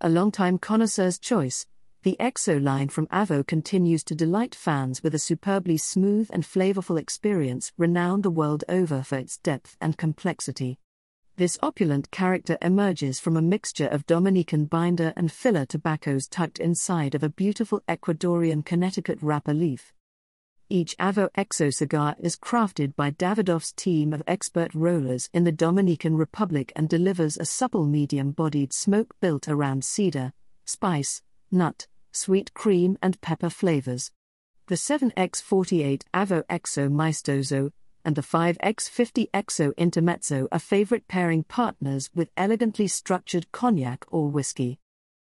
A longtime connoisseur's choice, the XO line from Avo continues to delight fans with a superbly smooth and flavorful experience renowned the world over for its depth and complexity. This opulent character emerges from a mixture of Dominican binder and filler tobaccos tucked inside of a beautiful Ecuadorian Connecticut wrapper leaf. Each Avo XO cigar is crafted by Davidoff's team of expert rollers in the Dominican Republic and delivers a supple medium bodied smoke built around cedar, spice, nut, sweet cream, and pepper flavors. The 7x48 Avo XO Maestoso and the 5x50 XO Intermezzo are favorite pairing partners with elegantly structured cognac or whiskey.